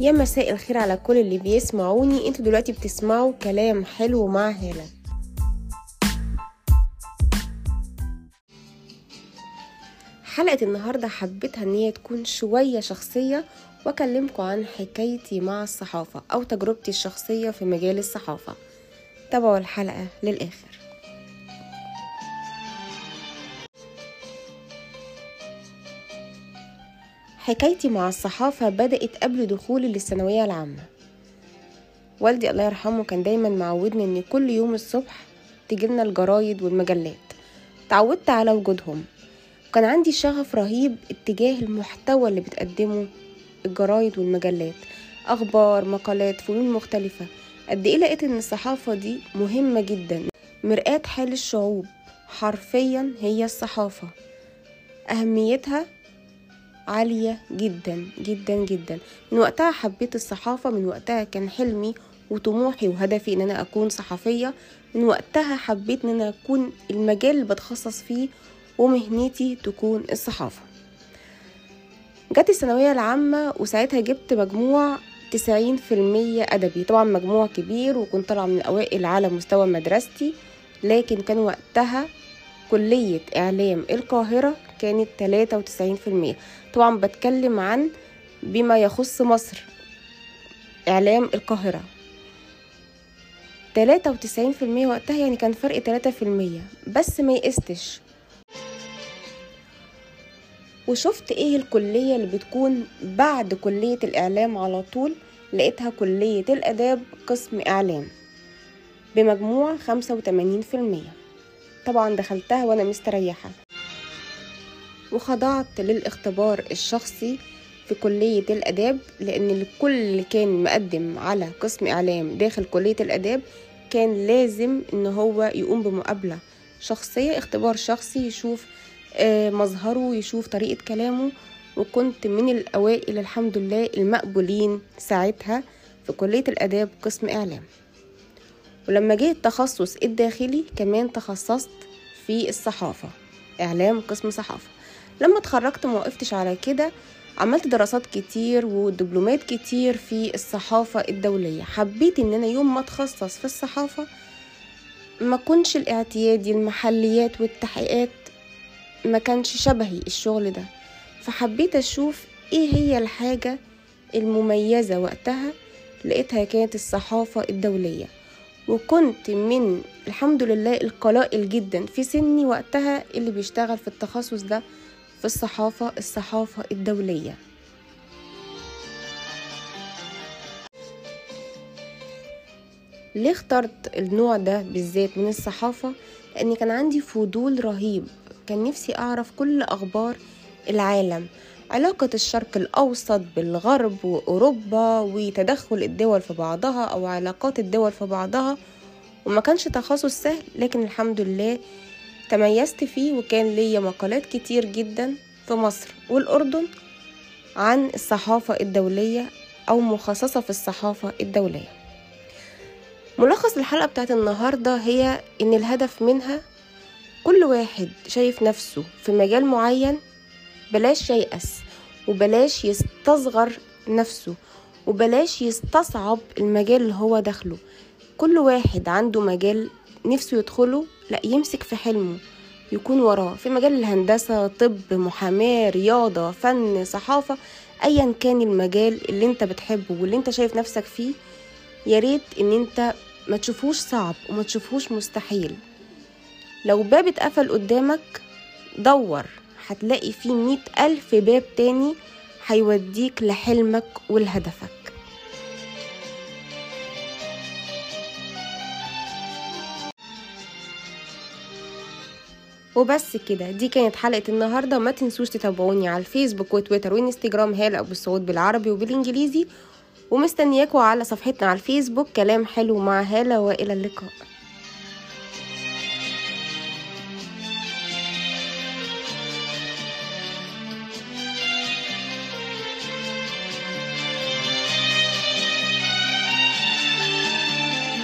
يا مساء الخير على كل اللي بيسمعوني. أنتوا دلوقتي بتسمعوا كلام حلو مع هالة حلقة النهاردة حبيتها إن هي تكون شوية شخصية وأكلمكم عن حكايتي مع الصحافة أو تجربتي الشخصية في مجال الصحافة. تابعوا الحلقة للآخر. حكايتي مع الصحافة بدأت قبل دخولي للثانوية العامة. والدي الله يرحمه كان دايما معودني إن كل يوم الصبح تجيلنا الجرايد والمجلات. تعودت على وجودهم. وكان عندي شغف رهيب اتجاه المحتوى اللي بتقدمه الجرايد والمجلات أخبار مقالات فنون مختلفة. قد إيه لقيت إن الصحافة دي مهمة جدا؟ مرآة حال الشعوب حرفيا هي الصحافة. أهميتها عالية جدا جدا جدا. من وقتها حبيت الصحافة من وقتها كان حلمي وطموحي وهدفي إن أنا أكون صحفية. من وقتها حبيت إن أنا أكون المجال اللي بتخصص فيه ومهنتي تكون الصحافة. جت الثانوية العامة وساعتها جبت مجموع تسعين في المية أدبي. طبعا مجموع كبير وكنت طالعة من أوائل على مستوى مدرستي لكن كان وقتها كلية إعلام القاهرة كانت تلاتة وتسعين في المية. طبعا بتكلم عن بما يخص مصر إعلام القاهرة. تلاتة وتسعين في المية وقتها يعني كان فرق تلاتة في المية بس ما يقستش. وشفت إيه الكلية اللي بتكون بعد كلية الإعلام على طول؟ لقيتها كلية الآداب قسم إعلام. بمجموع خمسة وتمانين في المية. طبعا دخلتها وأنا مستريحة. وخضعت للاختبار الشخصي في كلية الآداب لأن الكل اللي كان مقدم على قسم إعلام داخل كلية الآداب كان لازم إن هو يقوم بمقابلة شخصية اختبار شخصي يشوف مظهره يشوف طريقة كلامه. وكنت من الأوائل الحمد لله المقبولين ساعتها في كلية الآداب قسم إعلام. ولما جه التخصص الداخلي كمان تخصصت في الصحافة إعلام قسم صحافة. لما اتخرجت ما وقفتش على كده عملت دراسات كتير ودبلومات كتير في الصحافة الدولية. حبيت إن أنا يوم ما اتخصص في الصحافة ما كنش الاعتيادي المحليات والتحقيقات ما كانش شبهي الشغل ده. فحبيت أشوف إيه هي الحاجة المميزة وقتها لقيتها كانت الصحافة الدولية. وكنت من الحمد لله القلائل جدا في سني وقتها اللي بيشتغل في التخصص ده في الصحافة الصحافة الدولية. ليه اخترت النوع ده بالذات من الصحافة؟ لأن كان عندي فضول رهيب. كان نفسي أعرف كل أخبار العالم. علاقة الشرق الأوسط بالغرب وأوروبا وتدخل الدول في بعضها أو علاقات الدول في بعضها وما كانش تخصص سهل لكن الحمد لله تميزت فيه وكان ليا مقالات كتير جدا في مصر والأردن عن الصحافة الدولية أو مخصصة في الصحافة الدولية. ملخص الحلقة بتاعت النهاردة هي إن الهدف منها كل واحد شايف نفسه في مجال معين بلاش ييأس وبلاش يستصغر نفسه وبلاش يستصعب المجال اللي هو داخله. كل واحد عنده مجال نفسه يدخله لا يمسك في حلمه يكون وراه. في مجال الهندسة طب محاماة رياضة فن صحافة ايا كان المجال اللي أنت بتحبه واللي أنت شايف نفسك فيه ياريت إن أنت ما تشوفوش صعب وما تشوفوش مستحيل. لو باب اتقفل قدامك دور. هتلاقي فيه مئة ألف باب تاني هيوديك لحلمك ولهدفك. وبس كده دي كانت حلقة النهاردة. ما تنسوش تتابعوني على الفيسبوك وتويتر وإنستجرام. هالة أبو السعود بالعربي وبالإنجليزي. ومستنياكوا على صفحتنا على الفيسبوك. كلام حلو مع هالة وإلى اللقاء.